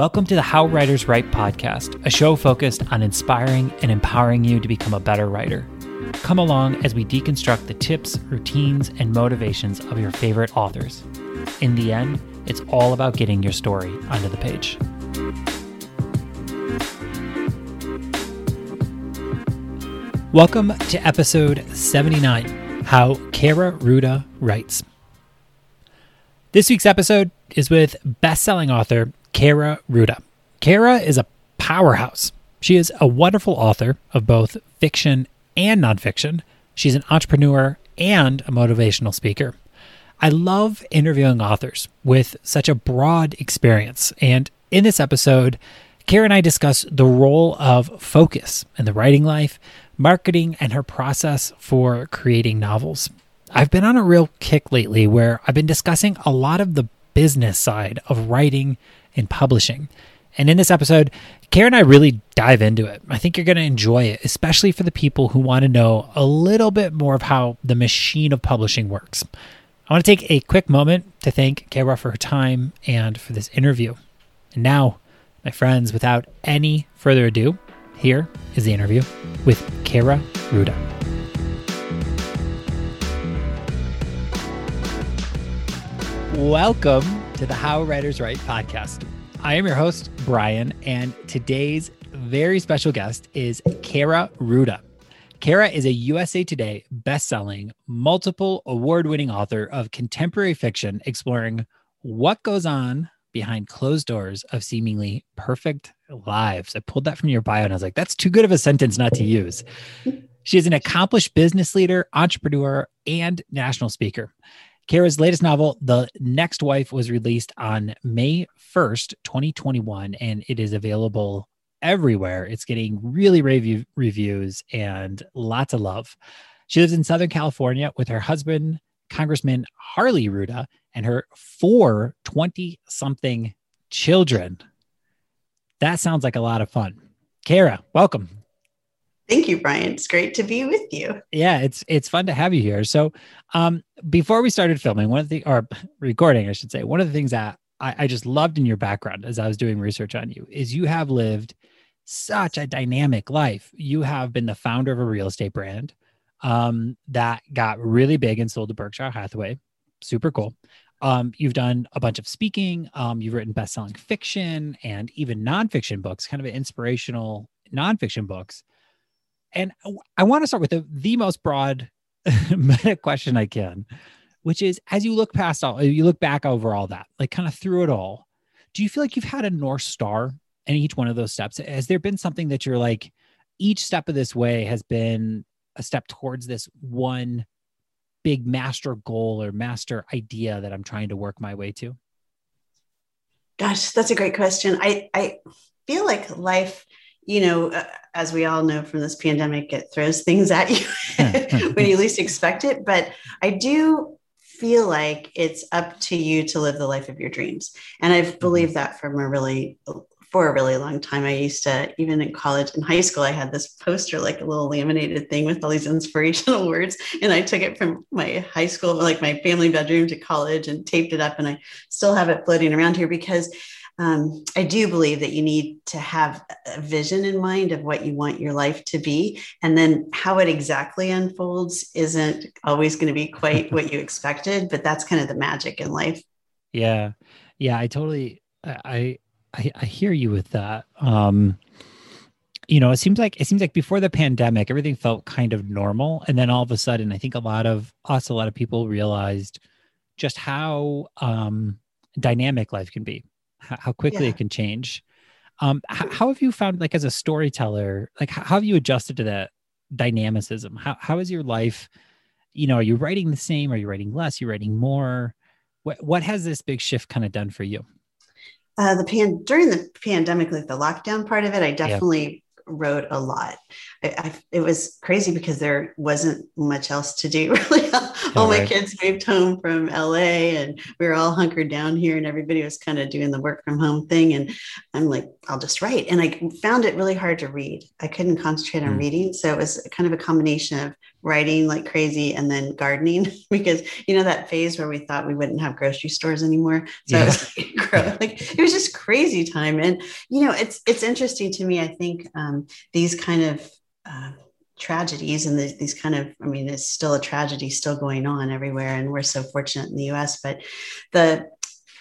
Welcome to the How Writers Write podcast, a show focused on inspiring and empowering you to become a better writer. Come along as we deconstruct the tips, routines, and motivations of your favorite authors. In the end, it's all about getting your story onto the page. Welcome to episode 79 How Kaira Rouda Writes. This week's episode is with best-selling author Kaira Rouda. Kaira is a powerhouse. She is a wonderful author of both fiction and nonfiction. She's an entrepreneur and a motivational speaker. I love interviewing authors with such a broad experience. And in this episode, Kaira and I discuss the role of focus in the writing life, marketing, and her process for creating novels. I've been on a real kick lately where I've been discussing a lot of the business side of writing and publishing. And in this episode, Kaira and I really dive into it. I think you're going to enjoy it, especially for the people who want to know a little bit more of how the machine of publishing works. I want to take a quick moment to thank Kaira for her time and for this interview. And now, my friends, without any further ado, here is the interview with Kaira Rouda. Welcome to the How Writers Write podcast. I am your host, Brian, and today's very special guest is Kaira Rouda. Kaira is a USA Today best-selling, multiple award-winning author of contemporary fiction exploring what goes on behind closed doors of seemingly perfect lives. I pulled that from your bio and I was like, that's too good of a sentence not to use. She is an accomplished business leader, entrepreneur, and national speaker. Kaira's latest novel, The Next Wife, was released on May 1st, 2021, and it is available everywhere. It's getting really rave reviews and lots of love. She lives in Southern California with her husband, Congressman Harley Rouda, and her four 20 something children. That sounds like a lot of fun. Kaira, welcome. Thank you, Brian. It's great to be with you. Yeah, it's it's fun to have you here. So, um, before we started filming, one of the or recording, I should say, one of the things that I, I just loved in your background as I was doing research on you is you have lived such a dynamic life. You have been the founder of a real estate brand um, that got really big and sold to Berkshire Hathaway. Super cool. Um, you've done a bunch of speaking. Um, you've written best-selling fiction and even nonfiction books, kind of inspirational nonfiction books. And I want to start with the, the most broad meta question I can, which is as you look past all, you look back over all that, like kind of through it all, do you feel like you've had a North Star in each one of those steps? Has there been something that you're like, each step of this way has been a step towards this one big master goal or master idea that I'm trying to work my way to? Gosh, that's a great question. I, I feel like life you know, uh, as we all know from this pandemic, it throws things at you when you least expect it. But I do feel like it's up to you to live the life of your dreams. And I've mm-hmm. believed that from a really for a really long time. I used to, even in college and high school, I had this poster, like a little laminated thing with all these inspirational words. And I took it from my high school, like my family bedroom to college and taped it up. And I still have it floating around here because um, I do believe that you need to have a vision in mind of what you want your life to be. And then how it exactly unfolds isn't always going to be quite what you expected, but that's kind of the magic in life. Yeah. Yeah. I totally, I, I, I hear you with that. Um, you know, it seems like it seems like before the pandemic, everything felt kind of normal, and then all of a sudden, I think a lot of us, a lot of people realized just how um, dynamic life can be how quickly yeah. it can change. Um, how, how, have you found, like, as a storyteller, like, how, how have you adjusted to that dynamicism? How, how is your life? You know, are you writing the same? Are you writing less? Are you writing more? What, what has this big shift kind of done for you? Uh, the pan during the pandemic, like the lockdown part of it, I definitely wrote a lot. I, I, it was crazy because there wasn't much else to do. Really, all my kids moved home from LA, and we were all hunkered down here, and everybody was kind of doing the work from home thing. And I'm like, I'll just write. And I found it really hard to read. I couldn't concentrate on mm. reading, so it was kind of a combination of writing like crazy and then gardening because you know that phase where we thought we wouldn't have grocery stores anymore so yeah. it was like, like, it was just crazy time and you know it's it's interesting to me i think um, these kind of uh, tragedies and the, these kind of i mean it's still a tragedy still going on everywhere and we're so fortunate in the us but the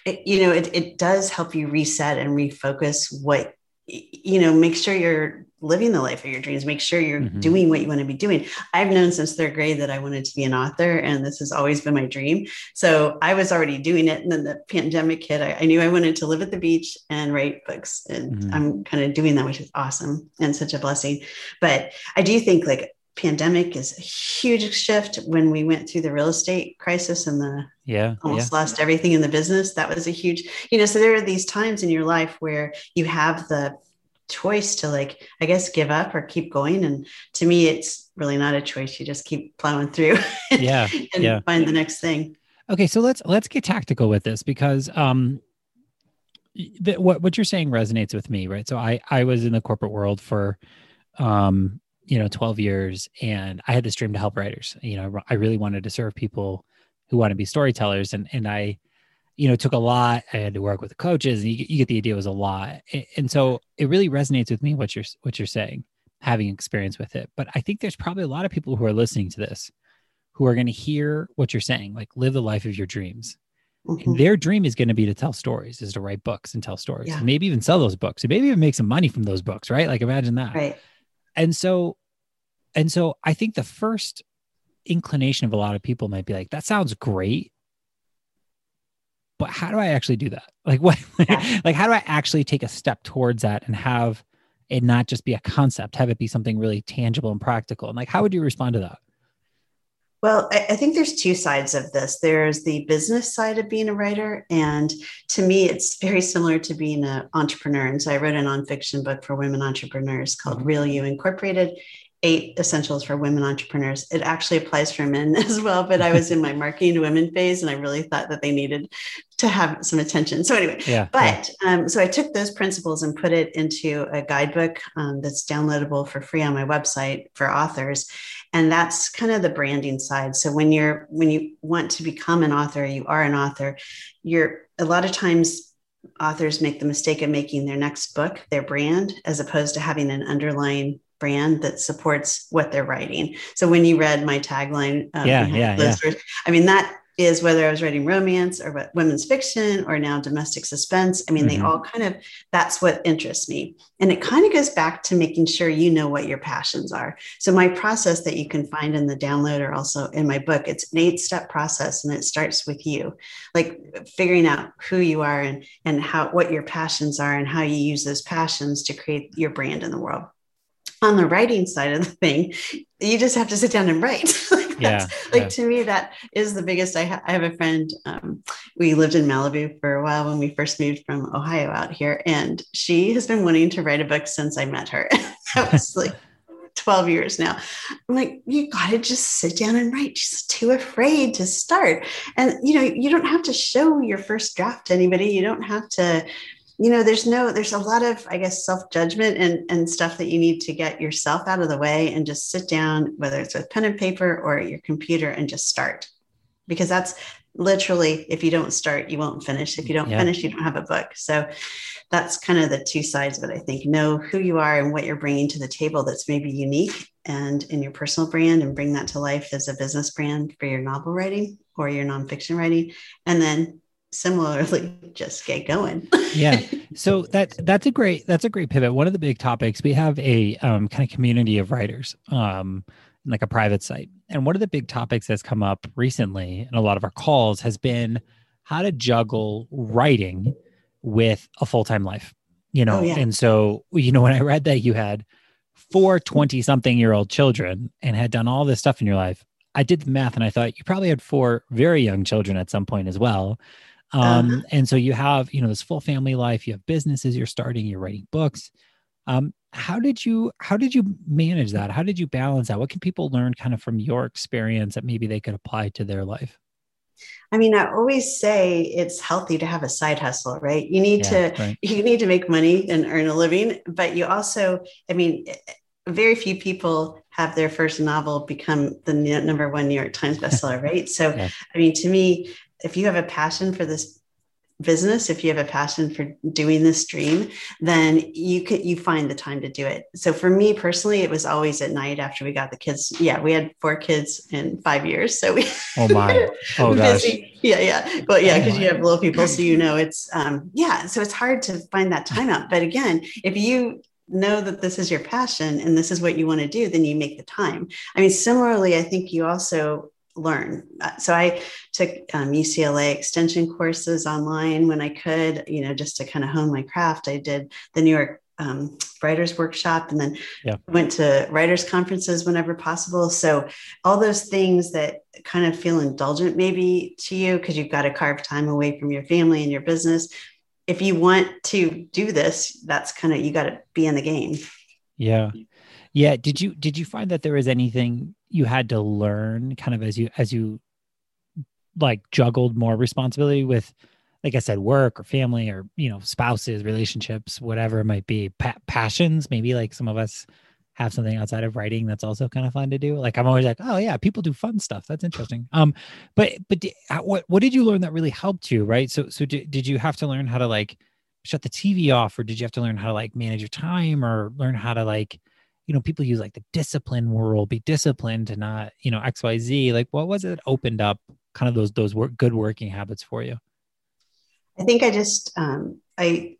it, you know it, it does help you reset and refocus what you know make sure you're living the life of your dreams make sure you're mm-hmm. doing what you want to be doing i've known since third grade that i wanted to be an author and this has always been my dream so i was already doing it and then the pandemic hit i, I knew i wanted to live at the beach and write books and mm-hmm. i'm kind of doing that which is awesome and such a blessing but i do think like pandemic is a huge shift when we went through the real estate crisis and the yeah almost yeah. lost everything in the business that was a huge you know so there are these times in your life where you have the choice to like i guess give up or keep going. And to me it's really not a choice. You just keep plowing through yeah and yeah. find the next thing. Okay so let's let's get tactical with this because um the, what what you're saying resonates with me right? So i i was in the corporate world for um you know 12 years and i had this dream to help writers. You know i really wanted to serve people who want to be storytellers and and i you know, it took a lot. I had to work with the coaches, and you, you get the idea. It was a lot, and so it really resonates with me what you're what you're saying, having experience with it. But I think there's probably a lot of people who are listening to this, who are going to hear what you're saying, like live the life of your dreams. Mm-hmm. And their dream is going to be to tell stories, is to write books and tell stories, yeah. and maybe even sell those books, and maybe even make some money from those books, right? Like imagine that. Right. And so, and so I think the first inclination of a lot of people might be like, that sounds great but how do I actually do that? Like what yeah. like how do I actually take a step towards that and have it not just be a concept, have it be something really tangible and practical? And like how would you respond to that? Well, I, I think there's two sides of this. There's the business side of being a writer. And to me, it's very similar to being an entrepreneur. And so I wrote a nonfiction book for women entrepreneurs called mm-hmm. Real You Incorporated eight essentials for women entrepreneurs. It actually applies for men as well, but I was in my marketing to women phase and I really thought that they needed to have some attention. So anyway, yeah, but yeah. Um, so I took those principles and put it into a guidebook um, that's downloadable for free on my website for authors. And that's kind of the branding side. So when you're when you want to become an author, you are an author, you're a lot of times authors make the mistake of making their next book their brand as opposed to having an underlying brand that supports what they're writing. So when you read my tagline, um, yeah, yeah, yeah. I mean that is whether I was writing romance or women's fiction or now domestic suspense. I mean, mm-hmm. they all kind of that's what interests me. And it kind of goes back to making sure you know what your passions are. So my process that you can find in the download or also in my book, it's an eight-step process and it starts with you. Like figuring out who you are and and how what your passions are and how you use those passions to create your brand in the world on the writing side of the thing, you just have to sit down and write. like yeah, like yeah. to me, that is the biggest. I, ha- I have a friend. Um, we lived in Malibu for a while when we first moved from Ohio out here, and she has been wanting to write a book since I met her. that was like 12 years now. I'm like, you got to just sit down and write. She's too afraid to start. And, you know, you don't have to show your first draft to anybody. You don't have to you know there's no there's a lot of i guess self-judgment and and stuff that you need to get yourself out of the way and just sit down whether it's with pen and paper or your computer and just start. Because that's literally if you don't start you won't finish. If you don't yeah. finish you don't have a book. So that's kind of the two sides of it i think. Know who you are and what you're bringing to the table that's maybe unique and in your personal brand and bring that to life as a business brand for your novel writing or your nonfiction writing. And then similarly just get going. Yeah. So that that's a great that's a great pivot. One of the big topics we have a um, kind of community of writers um, like a private site. And one of the big topics that's come up recently in a lot of our calls has been how to juggle writing with a full-time life you know? Oh, yeah. and so you know when i read that you had four 20 something year old children and had done all this stuff in your life i did the math and i thought you probably had four very young children at some point as well um, uh-huh. and so you have you know this full family life you have businesses you're starting you're writing books um, how did you how did you manage that how did you balance that what can people learn kind of from your experience that maybe they could apply to their life I mean, I always say it's healthy to have a side hustle, right? You need yeah, to right. you need to make money and earn a living, but you also, I mean, very few people have their first novel become the number one New York Times bestseller, right? So, yeah. I mean, to me, if you have a passion for this business if you have a passion for doing this dream then you could you find the time to do it. So for me personally it was always at night after we got the kids. Yeah we had four kids in five years so we oh my. Oh gosh. Yeah yeah. But yeah because oh you have little people so you know it's um yeah so it's hard to find that time out. But again if you know that this is your passion and this is what you want to do then you make the time. I mean similarly i think you also learn. Uh, so I took um, UCLA extension courses online when I could, you know, just to kind of hone my craft. I did the New York um, writers workshop and then yeah. went to writers conferences whenever possible. So all those things that kind of feel indulgent maybe to you because you've got to carve time away from your family and your business. If you want to do this, that's kind of you got to be in the game. Yeah. Yeah. Did you did you find that there was anything you had to learn kind of as you as you like juggled more responsibility with like I said, work or family or you know spouses, relationships, whatever it might be, pa- passions. Maybe like some of us have something outside of writing that's also kind of fun to do. Like I'm always like, oh yeah, people do fun stuff. That's interesting. Um, but but what what did you learn that really helped you? Right. So so did, did you have to learn how to like shut the TV off, or did you have to learn how to like manage your time, or learn how to like you know, people use like the discipline world, be disciplined to not, you know, X, Y, Z. Like, what was it opened up kind of those, those work, good working habits for you? I think I just, um, I,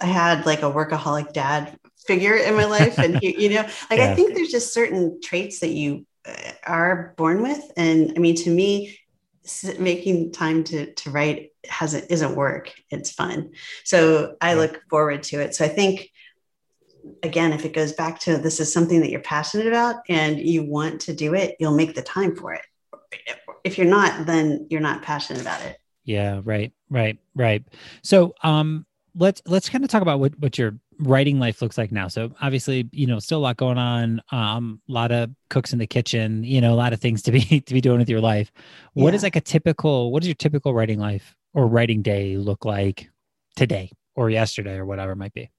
I had like a workaholic dad figure in my life. And, he, you know, like, yeah. I think there's just certain traits that you uh, are born with. And I mean, to me, making time to, to write hasn't, isn't work. It's fun. So I look forward to it. So I think, again, if it goes back to this is something that you're passionate about and you want to do it, you'll make the time for it. If you're not, then you're not passionate about it. Yeah, right, right, right. So, um, let's let's kind of talk about what what your writing life looks like now. So obviously, you know, still a lot going on. Um, a lot of cooks in the kitchen. You know, a lot of things to be to be doing with your life. What yeah. is like a typical? What does your typical writing life or writing day look like today or yesterday or whatever it might be?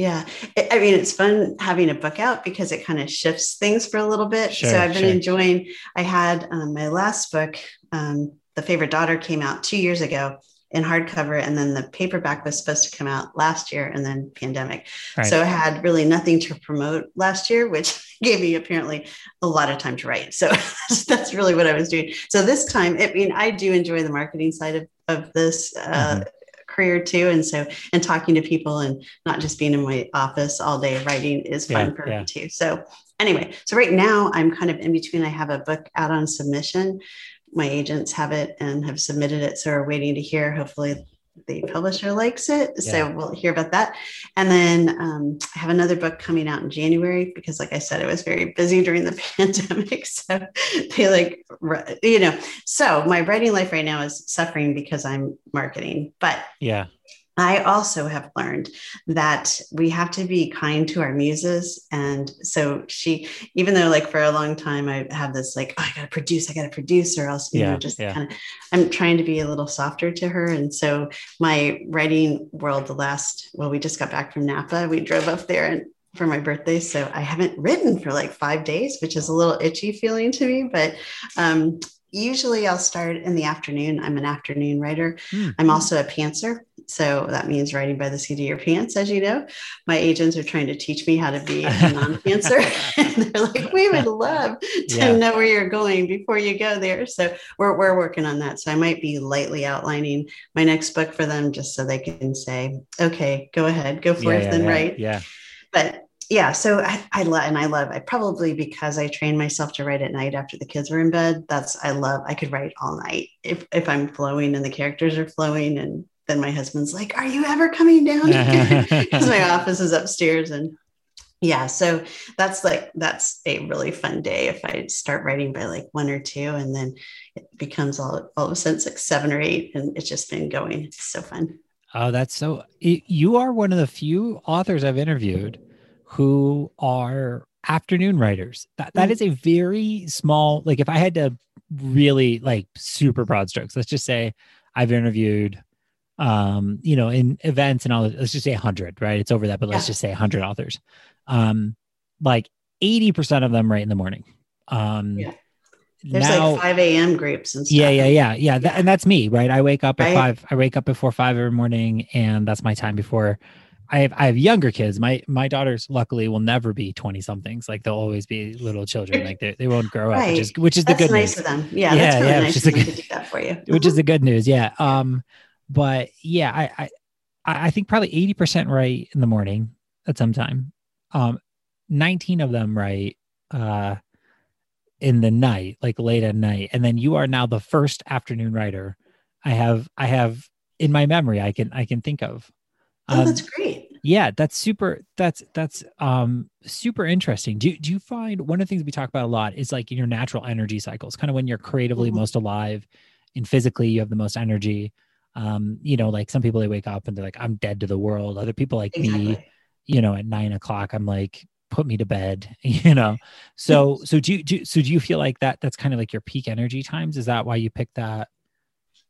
Yeah. I mean, it's fun having a book out because it kind of shifts things for a little bit. Sure, so I've been sure. enjoying, I had um, my last book, um, The Favorite Daughter, came out two years ago in hardcover. And then the paperback was supposed to come out last year and then pandemic. Right. So I had really nothing to promote last year, which gave me apparently a lot of time to write. So that's really what I was doing. So this time, I mean, I do enjoy the marketing side of, of this. Uh, mm-hmm career too. And so, and talking to people and not just being in my office all day writing is fun yeah, for yeah. me too. So, anyway, so right now I'm kind of in between. I have a book out on submission. My agents have it and have submitted it. So, we're waiting to hear. Hopefully, the publisher likes it. Yeah. So we'll hear about that. And then um, I have another book coming out in January because, like I said, I was very busy during the pandemic. So they like, you know, so my writing life right now is suffering because I'm marketing. But yeah, I also have learned that we have to be kind to our muses. And so she, even though like for a long time I have this like, oh, I gotta produce, I gotta produce, or else, you yeah, know, just yeah. kind of I'm trying to be a little softer to her. And so my writing world, the last, well, we just got back from Napa. We drove up there and for my birthday. So I haven't written for like five days, which is a little itchy feeling to me. But um, usually I'll start in the afternoon. I'm an afternoon writer. Mm. I'm also a pantser. So that means writing by the seat of your pants, as you know. My agents are trying to teach me how to be a non-pantser. they're like, we would love to yeah. know where you're going before you go there. So we're, we're working on that. So I might be lightly outlining my next book for them just so they can say, okay, go ahead, go forth yeah, yeah, and write. Yeah. But yeah, so I, I love and I love I probably because I trained myself to write at night after the kids were in bed. That's I love I could write all night if if I'm flowing and the characters are flowing and then my husband's like, "Are you ever coming down?" Because my office is upstairs and yeah, so that's like that's a really fun day if I start writing by like one or two and then it becomes all all of a sudden like seven or eight and it's just been going. It's so fun. Oh, that's so you are one of the few authors I've interviewed who are afternoon writers. That that mm. a very small like if I had to really like super broad strokes, let's just say I've interviewed um, you know, in events and all let's just say 100, right? It's over that, but yeah. let's just say 100 authors. Um like 80% of them right in the morning. Um, yeah. There's now, like 5 a.m. groups and stuff. Yeah, yeah, yeah, yeah. That, and that's me, right? I wake up at right? five. I wake up before five every morning, and that's my time before. I have I have younger kids. My my daughters luckily will never be 20 somethings. Like they'll always be little children. Like they, they won't grow right. up, which is which is that's the good nice news. of them. Yeah, yeah, really yeah. Nice which is the good, to do that for you. which is the good news. Yeah. Um, but yeah, I I I think probably 80% right in the morning at some time. Um, 19 of them right uh in the night, like late at night. And then you are now the first afternoon writer I have I have in my memory I can I can think of. Um, oh, that's great. Yeah, that's super that's that's um super interesting. Do do you find one of the things we talk about a lot is like in your natural energy cycles, kind of when you're creatively mm-hmm. most alive and physically you have the most energy. Um, you know, like some people they wake up and they're like, I'm dead to the world. Other people like exactly. me, you know, at nine o'clock, I'm like, put me to bed you know so so do you do, so do you feel like that that's kind of like your peak energy times is that why you picked that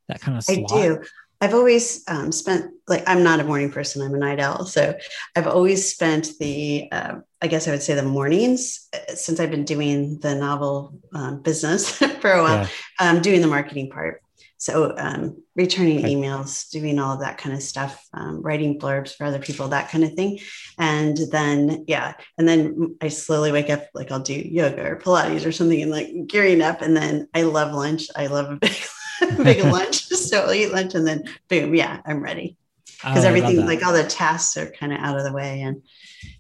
that kind of slot? i do i've always um, spent like i'm not a morning person i'm a night owl so i've always spent the uh, i guess i would say the mornings uh, since i've been doing the novel um, business for a while yeah. um, doing the marketing part so um, returning emails doing all of that kind of stuff um, writing blurbs for other people that kind of thing. And then yeah and then i slowly wake up like i'll do yoga or pilates or something and like gearing up. And then i love lunch. I love a big big lunch. So i'll eat lunch and then boom yeah i'm ready. Because oh, everything like all the tasks are kind of out of the way and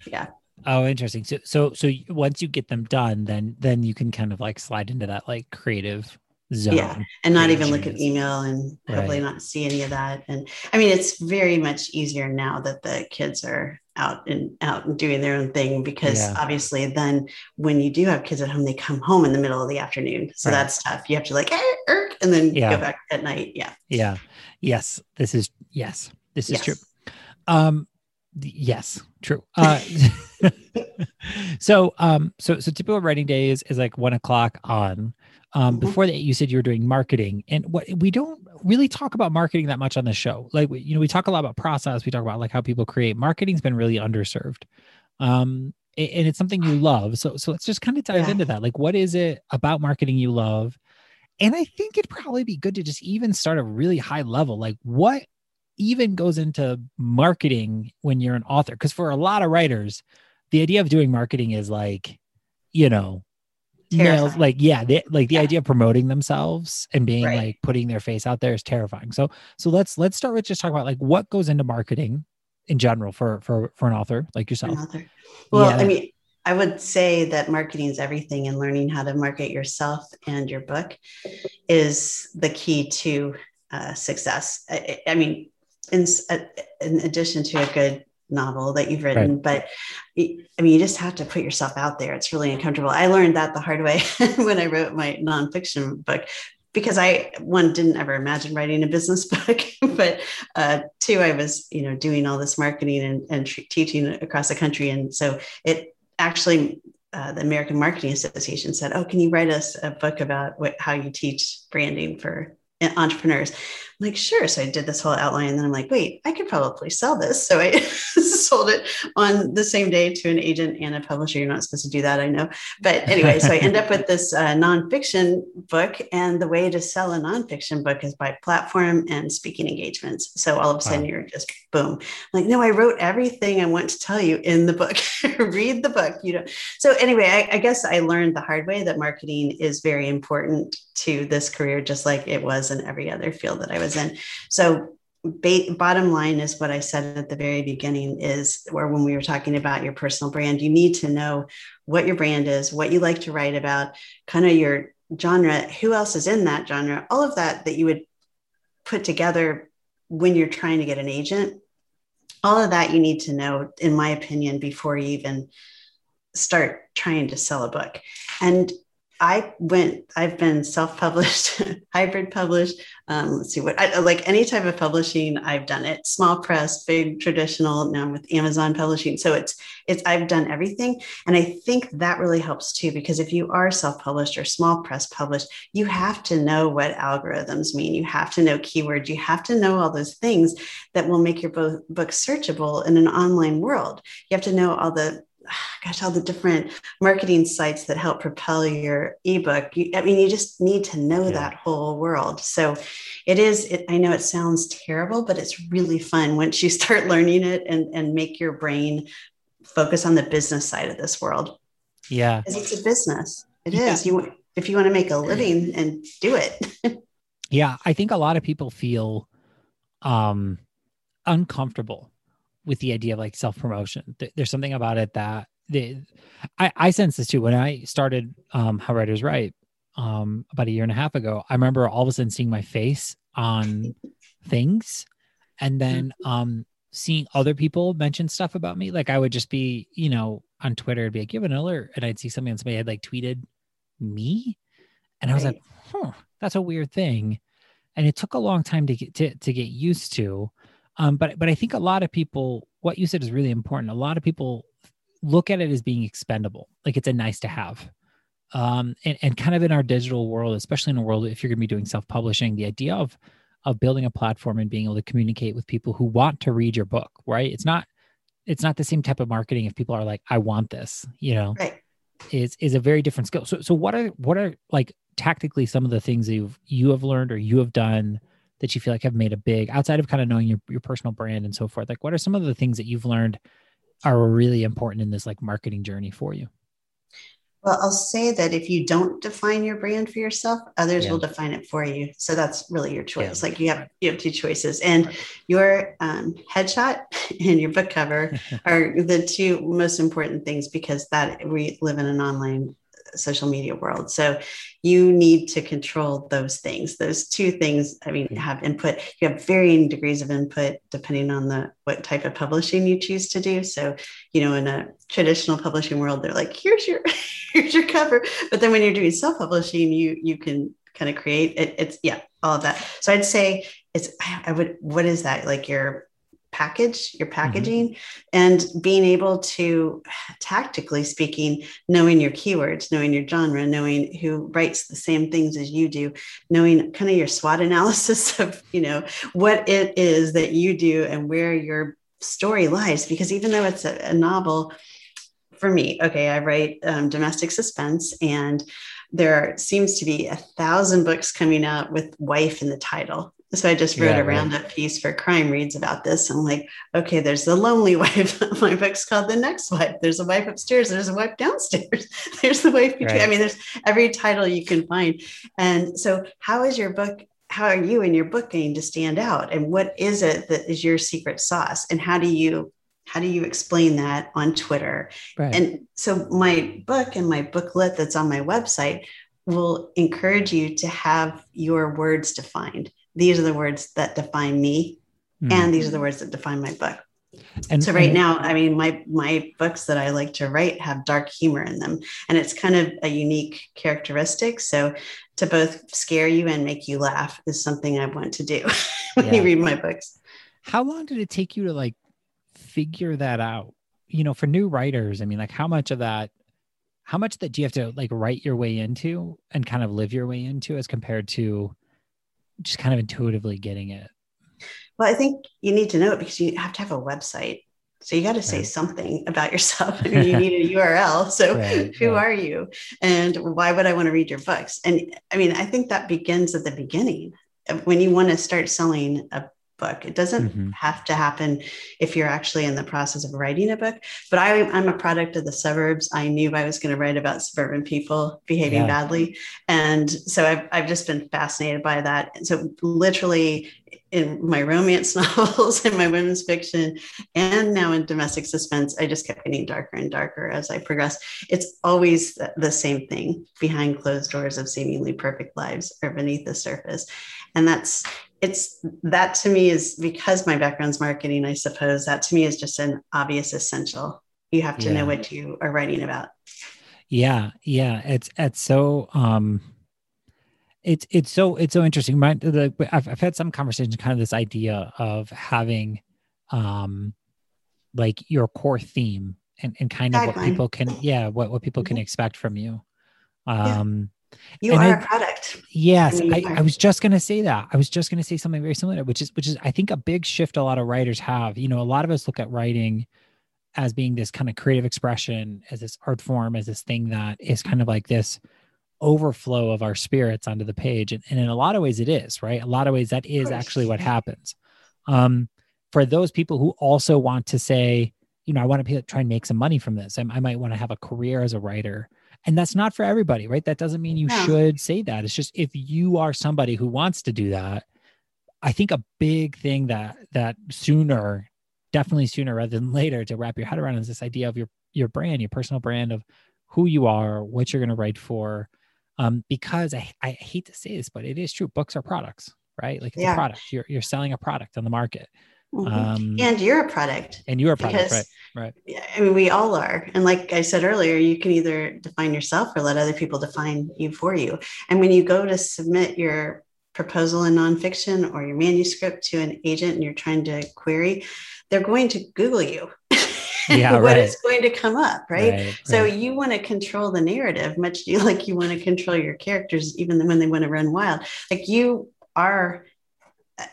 yeah. Oh, interesting. So, so, so once you get them done, then, then you can kind of like slide into that like creative zone. Yeah. And not even look at email and probably right. not see any of that. And I mean, it's very much easier now that the kids are out and out and doing their own thing because yeah. obviously then when you do have kids at home, they come home in the middle of the afternoon. So right. that's tough. You have to like, er, and then yeah. go back at night. Yeah. Yeah. Yes. This is, yes, this is yes. true. Um, yes, true. Uh, so, um, so, so typical writing days is like one o'clock on. Um, mm-hmm. Before that, you said you were doing marketing, and what we don't really talk about marketing that much on the show. Like, you know, we talk a lot about process. We talk about like how people create. Marketing's been really underserved, um, and it's something you love. So, so let's just kind of dive yeah. into that. Like, what is it about marketing you love? And I think it'd probably be good to just even start a really high level. Like, what even goes into marketing when you're an author? Because for a lot of writers, the idea of doing marketing is like, you know, nails like yeah they, like the yeah. idea of promoting themselves and being right. like putting their face out there is terrifying so so let's let's start with just talk about like what goes into marketing in general for for for an author like yourself well yeah. i mean i would say that marketing is everything and learning how to market yourself and your book is the key to uh, success I, I mean in, in addition to a good novel that you've written right. but i mean you just have to put yourself out there it's really uncomfortable i learned that the hard way when i wrote my nonfiction book because i one didn't ever imagine writing a business book but uh, two i was you know doing all this marketing and, and teaching across the country and so it actually uh, the American Marketing Association said, "Oh, can you write us a book about what, how you teach branding for entrepreneurs?" Like, sure. So I did this whole outline and then I'm like, wait, I could probably sell this. So I sold it on the same day to an agent and a publisher. You're not supposed to do that, I know. But anyway, so I end up with this uh, nonfiction book. And the way to sell a nonfiction book is by platform and speaking engagements. So all of a sudden wow. you're just boom. Like, no, I wrote everything I want to tell you in the book. Read the book, you know. So anyway, I, I guess I learned the hard way that marketing is very important to this career, just like it was in every other field that I was was. So ba- bottom line is what I said at the very beginning is where when we were talking about your personal brand, you need to know what your brand is, what you like to write about, kind of your genre, who else is in that genre, all of that that you would put together when you're trying to get an agent. All of that you need to know, in my opinion, before you even start trying to sell a book. And I went, I've been self published, hybrid published. Um, let's see what, I, like any type of publishing, I've done it. Small press, big traditional, now I'm with Amazon publishing. So it's, it's, I've done everything. And I think that really helps too, because if you are self published or small press published, you have to know what algorithms mean. You have to know keywords. You have to know all those things that will make your book searchable in an online world. You have to know all the gosh, all the different marketing sites that help propel your ebook. You, I mean, you just need to know yeah. that whole world. So it is, it, I know it sounds terrible, but it's really fun once you start learning it and, and make your brain focus on the business side of this world. Yeah. It's a business. It yeah. is. You if you want to make a living and do it. yeah. I think a lot of people feel um uncomfortable with the idea of like self promotion. There's something about it that the, I, I sense this too. When I started um, How Writers Write um, about a year and a half ago, I remember all of a sudden seeing my face on things and then um, seeing other people mention stuff about me. Like I would just be, you know, on Twitter, it'd be like, give an alert. And I'd see something and somebody had like tweeted me. And I was right. like, huh, that's a weird thing. And it took a long time to get to, to get used to. Um, but but I think a lot of people, what you said is really important. A lot of people look at it as being expendable, like it's a nice to have. Um, and, and kind of in our digital world, especially in a world if you're going to be doing self-publishing, the idea of of building a platform and being able to communicate with people who want to read your book, right? It's not it's not the same type of marketing if people are like, I want this, you know. Right. Is is a very different skill. So so what are what are like tactically some of the things that you've you have learned or you have done that you feel like have made a big outside of kind of knowing your, your personal brand and so forth like what are some of the things that you've learned are really important in this like marketing journey for you well i'll say that if you don't define your brand for yourself others yeah. will define it for you so that's really your choice yeah. like you have you have two choices and your um, headshot and your book cover are the two most important things because that we live in an online social media world. So you need to control those things. Those two things, I mean, mm-hmm. have input. You have varying degrees of input depending on the what type of publishing you choose to do. So, you know, in a traditional publishing world, they're like, here's your here's your cover. But then when you're doing self-publishing, you you can kind of create it. It's yeah, all of that. So I'd say it's I would what is that like your package, your mm-hmm. packaging, mm-hmm. and being able to, tactically speaking, knowing your keywords, knowing your genre, knowing who writes the same things as you do, knowing kind of your SWOT analysis of, you know, what it is that you do and where your story lies. Because even though it's a, a novel, for me, okay, I write um, domestic suspense and there seems to be a thousand books coming out with wife in the title so I just wrote yeah, a roundup right. piece for Crime Reads about this. I'm like, okay, there's the lonely wife. My book's called The Next Wife. There's a wife upstairs. There's a wife downstairs. there's the wife between. Right. I mean, there's every title you can find. And so, how is your book? How are you in your book going to stand out? And what is it that is your secret sauce? And how do you how do you explain that on Twitter? Right. And so my book and my booklet that's on my website will encourage you to have your words defined these are the words that define me mm. and these are the words that define my book and so right and, now i mean my my books that i like to write have dark humor in them and it's kind of a unique characteristic so to both scare you and make you laugh is something i want to do when yeah. you read my books how long did it take you to like figure that out you know for new writers i mean like how much of that how much that do you have to like write your way into and kind of live your way into as compared to just kind of intuitively getting it? Well, I think you need to know it because you have to have a website. So you got to say right. something about yourself. I mean, you need a URL. So right, who right. are you? And why would I want to read your books? And I mean, I think that begins at the beginning. When you want to start selling a book. It doesn't mm-hmm. have to happen if you're actually in the process of writing a book. But I, am a product of the suburbs. I knew I was going to write about suburban people behaving yeah. badly. And so I've, I've just been fascinated by that. And so, literally, in my romance novels and my women's fiction and now in domestic suspense i just kept getting darker and darker as i progressed it's always the same thing behind closed doors of seemingly perfect lives or beneath the surface and that's it's that to me is because my background's marketing, I suppose that to me is just an obvious essential. You have to yeah. know what you are writing about. Yeah, yeah. It's it's so um it's it's so it's so interesting. My the I've, I've had some conversations, kind of this idea of having um like your core theme and, and kind of what people can yeah what, what people mm-hmm. can expect from you. Um you and are I, a product. Yes, I, I, was just going to say that. I was just going to say something very similar, which is which is I think a big shift a lot of writers have. You know, a lot of us look at writing as being this kind of creative expression, as this art form, as this thing that is kind of like this overflow of our spirits onto the page. And, and in a lot of ways, it is, right? A lot of ways, that is actually what happens. Um, for those people who also want to say, you know, I want to try and make some money from this, I, I might want to have a career as a writer. And that's not for everybody, right? That doesn't mean you no. should say that. It's just if you are somebody who wants to do that, I think a big thing that that sooner, definitely sooner rather than later, to wrap your head around is this idea of your your brand, your personal brand of who you are, what you're going to write for. Um, because I, I hate to say this, but it is true. Books are products, right? Like it's yeah. a product. You're you're selling a product on the market. Mm-hmm. Um, and you're a product. And you're a product, because, right? Right. I mean, we all are. And like I said earlier, you can either define yourself or let other people define you for you. And when you go to submit your proposal in nonfiction or your manuscript to an agent and you're trying to query, they're going to Google you. yeah, what right. is going to come up, right? right so right. you want to control the narrative, much like you want to control your characters, even when they want to run wild. Like you are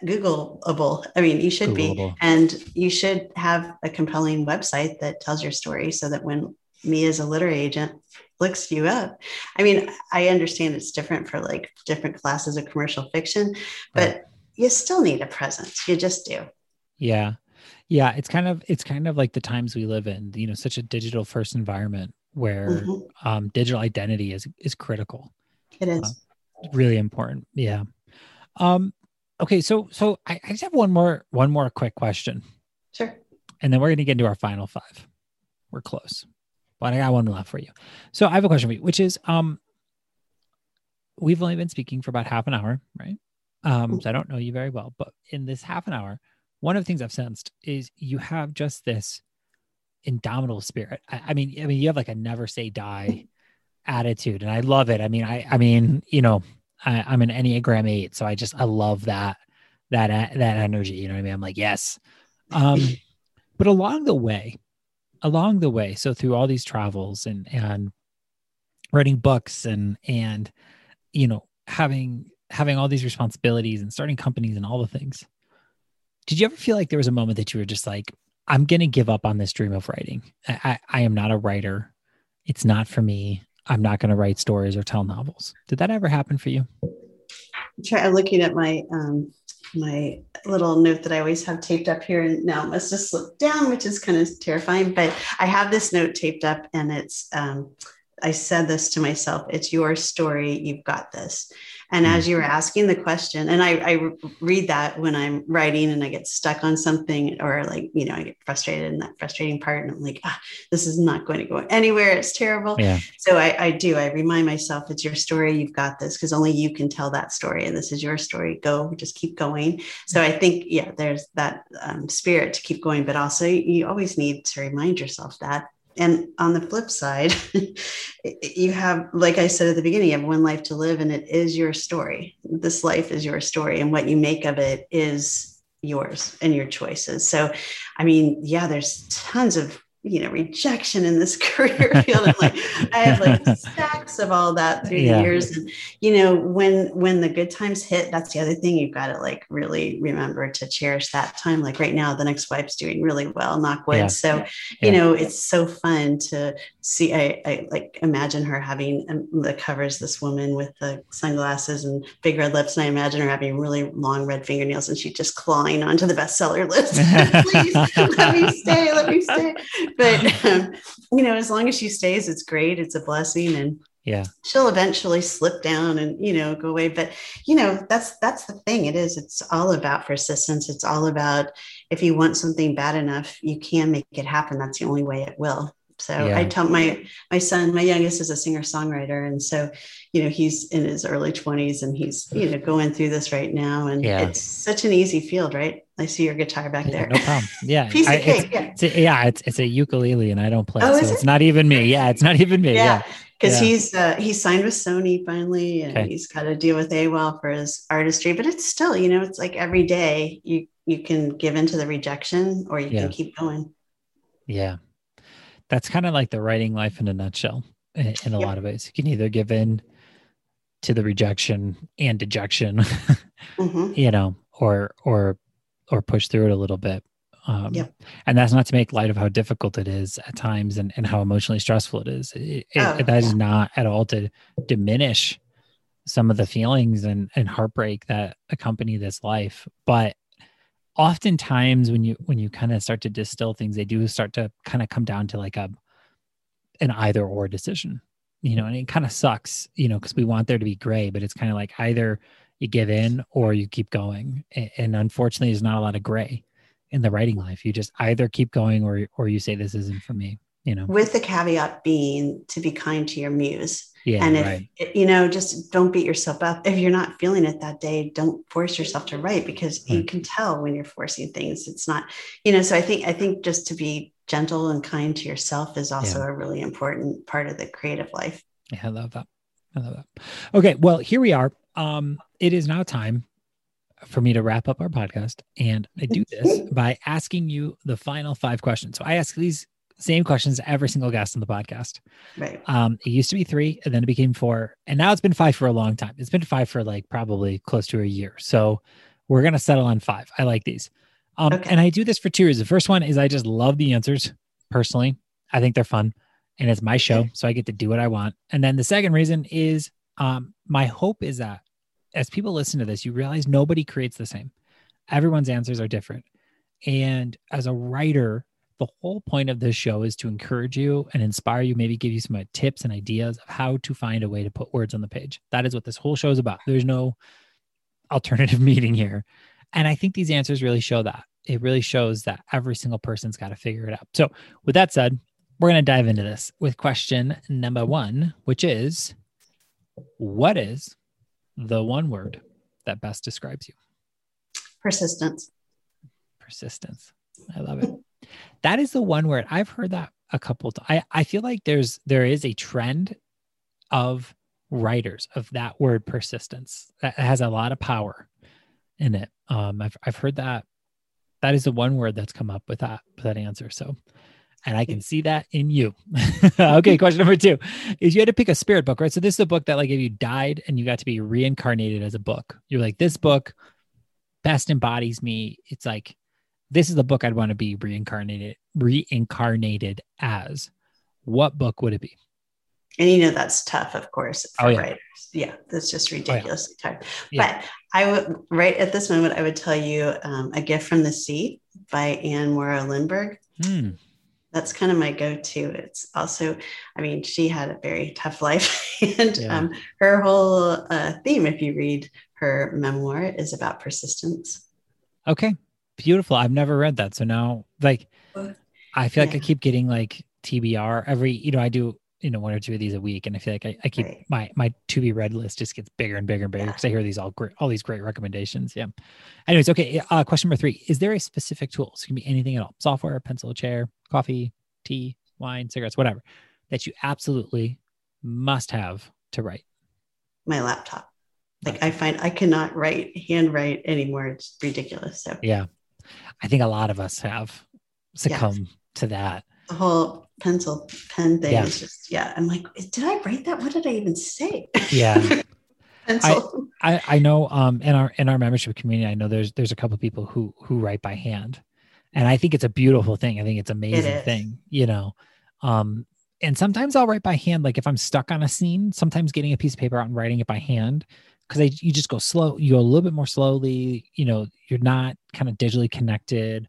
Googleable. I mean, you should Googleable. be, and you should have a compelling website that tells your story, so that when me as a literary agent looks you up. I mean, I understand it's different for like different classes of commercial fiction, but right. you still need a presence. You just do. Yeah. Yeah, it's kind of it's kind of like the times we live in, you know, such a digital first environment where mm-hmm. um, digital identity is is critical. It is. Uh, really important. Yeah. Um okay, so so I, I just have one more one more quick question. Sure. And then we're going to get into our final five. We're close but I got one left for you. So I have a question for you, which is um we've only been speaking for about half an hour, right? Um, so I don't know you very well, but in this half an hour, one of the things I've sensed is you have just this indomitable spirit. I, I mean, I mean, you have like a never say die attitude, and I love it. I mean, I, I mean, you know, I, I'm an Enneagram eight, so I just I love that that that energy. You know what I mean? I'm like, yes. Um, but along the way, along the way so through all these travels and and writing books and and you know having having all these responsibilities and starting companies and all the things did you ever feel like there was a moment that you were just like i'm gonna give up on this dream of writing i i, I am not a writer it's not for me i'm not gonna write stories or tell novels did that ever happen for you I'm looking at my um, my little note that I always have taped up here, and now it must have slipped down, which is kind of terrifying. But I have this note taped up, and it's um, I said this to myself: "It's your story. You've got this." And as you were asking the question, and I, I, read that when I'm writing and I get stuck on something or like, you know, I get frustrated in that frustrating part and I'm like, ah, this is not going to go anywhere. It's terrible. Yeah. So I, I do, I remind myself it's your story. You've got this because only you can tell that story. And this is your story. Go, just keep going. So I think, yeah, there's that um, spirit to keep going, but also you always need to remind yourself that and on the flip side, you have, like I said at the beginning, you have one life to live, and it is your story. This life is your story, and what you make of it is yours and your choices. So, I mean, yeah, there's tons of you know rejection in this career field and like i have like stacks of all that through yeah. the years and you know when when the good times hit that's the other thing you've got to like really remember to cherish that time. Like right now the next wife's doing really well knock wood. Yeah. so you know it's so fun to see I, I like imagine her having um, the covers this woman with the sunglasses and big red lips and i imagine her having really long red fingernails and she's just clawing onto the bestseller list. Please let me stay let me stay but um, you know, as long as she stays, it's great. It's a blessing, and yeah, she'll eventually slip down and you know go away. But you know, that's that's the thing. It is. It's all about persistence. It's all about if you want something bad enough, you can make it happen. That's the only way it will. So yeah. I tell my my son, my youngest is a singer songwriter, and so you know he's in his early twenties, and he's you know going through this right now, and yeah. it's such an easy field, right? I see your guitar back there. no problem. Yeah, piece of cake. It's, yeah. It's a, yeah, it's it's a ukulele, and I don't play, oh, so it's not even me. Yeah, it's not even me. Yeah. Because yeah. he's uh, he's signed with Sony finally, and okay. he's got to deal with AWAL for his artistry. But it's still, you know, it's like every day you you can give into the rejection, or you can keep going. Yeah, that's kind of like the writing life in a nutshell in, in a lot of ways. You can either give in to the rejection and dejection, mm-hmm. you know, or or or push through it a little bit. Um, Yep. And that's not to make light of how difficult it is at times and, and how emotionally stressful it is. It, it- Oh, that is yeah. not at all to diminish some of the feelings and, and heartbreak that accompany this life. But oftentimes when you when you kind of start to distill things, they do start to kind of come down to like a an either or decision. You know, and it kind of sucks, you know, because we want there to be gray, but it's kind of like either you give in or you keep going. And unfortunately, there's not a lot of gray in the writing life. You just either keep going or or you say this isn't for me. You know, With the caveat being to be kind to your muse. yeah, and if right, you know just don't beat yourself up if you're not feeling it that day don't force yourself to write because you can tell when you're forcing things it's not you know so i think i think just to be gentle and kind to yourself is also a really important part of the creative life yeah, I love that. I love that. Okay, well, here we are. Um, it is now time for me to wrap up our podcast, and I do this by asking you the final five questions. So I ask these same questions to every single guest on the podcast. right Um, it used to be three, and then it became four, and now it's been five for a long time. It's been five for like probably close to a year. So we're gonna settle on five. I like these, um, Okay. and I do this for two reasons. The first one is I just love the answers personally. I think they're fun, and it's my show, so I get to do what I want. And then the second reason is, um, my hope is that as people listen to this, you realize nobody creates the same. Everyone's answers are different, and as a writer the whole point of this show is to encourage you and inspire you, maybe give you some uh, tips and ideas of how to find a way to put words on the page. That is what this whole show is about. There's no alternative meeting here. And I think these answers really show that. It really shows that every single person's got to figure it out. So, with that said, we're going to dive into this with question number one, which is what is the one word that best describes you? persistence persistence i love it that is the one word i've heard that a couple times I, I feel like there's there is a trend of writers of that word persistence. That has a lot of power in it. Um i've, I've heard that that is the one word that's come up with that with that answer. So and i can see that in you. Okay question number two is you had to pick a spirit book right? So this is a book that like if you died and you got to be reincarnated as a book you're like this book best embodies me. It's like this is the book I'd want to be reincarnated reincarnated as. What book would it be? and you know that's tough of course for Oh, yeah. writers yeah that's just yeah. ridiculously tough Yeah. but i would right at this moment i would tell you um, a gift from the sea by anne morrow lindbergh Hmm. that's kind of my go-to it's also i mean she had a very tough life and Yeah. um, her whole uh, theme if you read her memoir is about persistence Okay. Beautiful. I've never read that. So now like I feel like I keep getting like TBR every, you know, I do, you know, one or two of these a week. And I feel like I, I keep Right. my my to be read list just gets bigger and bigger and bigger Yeah. because I hear these all great all these great recommendations. Yeah. Anyways, okay. Uh question number three. Is there a specific tool? So it can be anything at all. Software, pencil, chair, coffee, tea, wine, cigarettes, whatever, that you absolutely must have to write. my laptop like i find i cannot write handwrite anymore it's ridiculous so Yeah. I think a lot of us have succumbed to that. the whole pencil pen thing Yeah. is just yeah i'm like did i write that what did i even say Yeah. pencil I, I know um in our in our membership community, I know there's there's a couple people who who write by hand. And I think it's a beautiful thing. I think it's amazing is. thing, you know. Um and sometimes I'll write by hand like if I'm stuck on a scene, sometimes getting a piece of paper out and writing it by hand because you just go slow, you go a little bit more slowly, you know, you're not kind of digitally connected.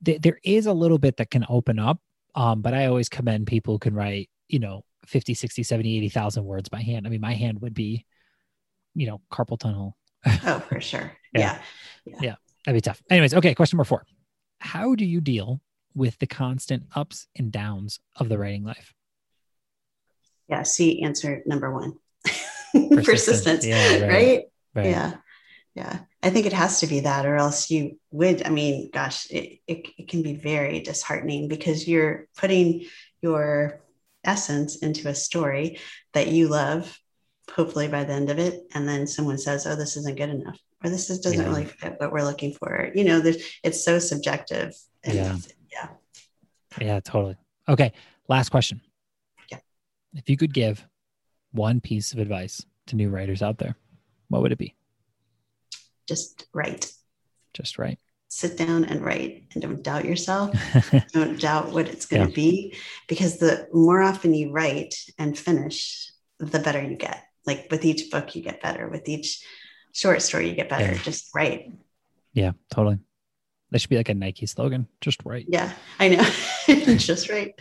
There, there is a little bit that can open up, um but I always commend people who can write, you know, 50, 60, 70, 80,000 words by hand. I mean, my hand would be you know, carpal tunnel. oh for sure Yeah. yeah That'd be tough. Anyways, okay, question number four. How do you deal with the constant ups and downs of the writing life? yeah see answer number one Persistence. persistence Yeah, right. right Right. yeah yeah i think it has to be that or else you would i mean gosh it, it, it can be very disheartening because you're putting your essence into a story that you love hopefully by the end of it and then someone says oh this isn't good enough or this is, doesn't Yeah. really fit what we're looking for you know there's it's so subjective and Yeah. yeah Yeah, totally. Okay, last question. Yeah. If you could give one piece of advice to new writers out there, what would it be? just write. Just write. sit down and write and don't doubt yourself. don't doubt what it's going to yeah. be because the more often you write and finish, the better you get. Like with each book, you get better. With each short story, you get better. Yeah. Just write. Yeah, totally. That should be like a Nike slogan. Just write. Yeah, I know. Just write.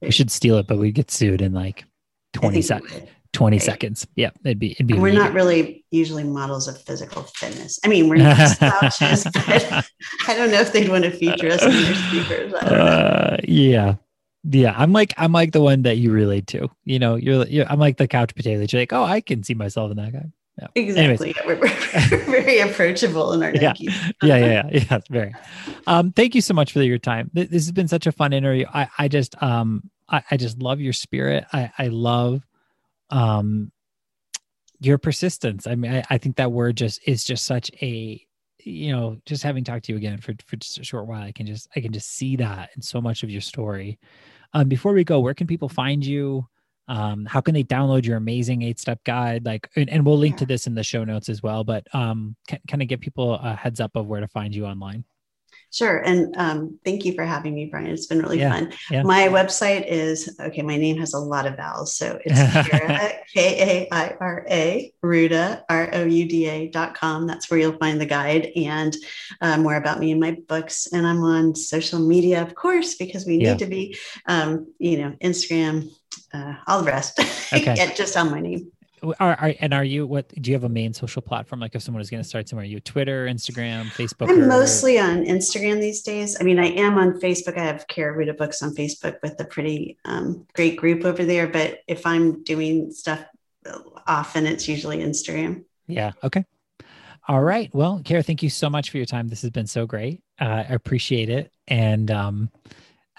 We should steal it, but we get sued in like 20 seconds. 20 right. seconds. Yeah, it'd be it'd be. we're not really usually models of physical fitness. I mean, we're not slouches, but I don't know if they'd want to feature us in their speakers. Uh, yeah, yeah. I'm like I'm like the one that you relate to. You know, you're, you're I'm like the couch potato. that You're like, oh, I can see myself in that guy. Yeah. Exactly. We're, we're, very approachable in our yeah. yeah. yeah, yeah, yeah, yeah, very. Um, thank you so much for your time. This has been such a fun interview. I, I just, um, I, I just love your spirit. I, I love, um, your persistence. I mean, I, I think that word just is just such a, you know, just having talked to you again for for just a short while, I can just, I can just see that in so much of your story. Um, before we go, where can people find you? um, how can they download your amazing eight step guide like and, and we'll link yeah. to this in the show notes as well but um, can, kind of give people a heads up of where to find you online Sure. And um, thank you for having me, Brian. It's been really yeah, fun. Yeah. My website is okay, my name has a lot of vowels. So it's K A I R A, Rouda, R O U D A dot com. That's where you'll find the guide and uh, more about me and my books. And I'm on social media, of course, because we need yeah. to be, um, you know, Instagram, uh, all the rest. Okay. yeah, just on my name. Are, are, and are you what do you have a main social platform? Like if someone is going to start somewhere you twitter instagram facebook i'm or, mostly on instagram these days. I mean i am on facebook. I have Kaira Rouda books on facebook with a pretty um, great group over there. But if i'm doing stuff often it's usually instagram. Yeah. Okay. All right. Well Kaira thank you so much for your time. This has been so great. Uh, i appreciate it. And um,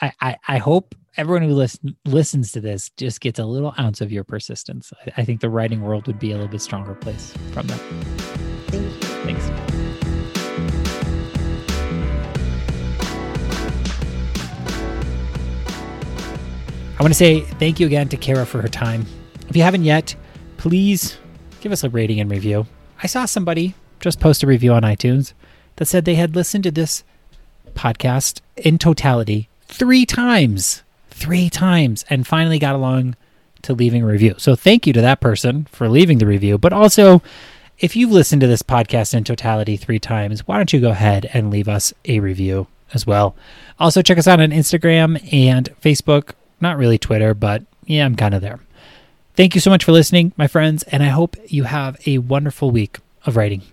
I, I, I hope everyone who listen, listens to this just gets a little ounce of your persistence. I, I think the writing world would be a little bit stronger place from that. Thank you. Thanks. I want to say thank you again to Kaira for her time. If you haven't yet, please give us a rating and review. I saw somebody just post a review on iTunes that said they had listened to this podcast in totality three times three times and finally got along to leaving a review. So thank you to that person for leaving the review. But also, if you've listened to this podcast in totality three times, why don't you go ahead and leave us a review as well? Also, check us out on Instagram and Facebook. Not really Twitter, but yeah, I'm kind of there. Thank you so much for listening, my friends, and I hope you have a wonderful week of writing.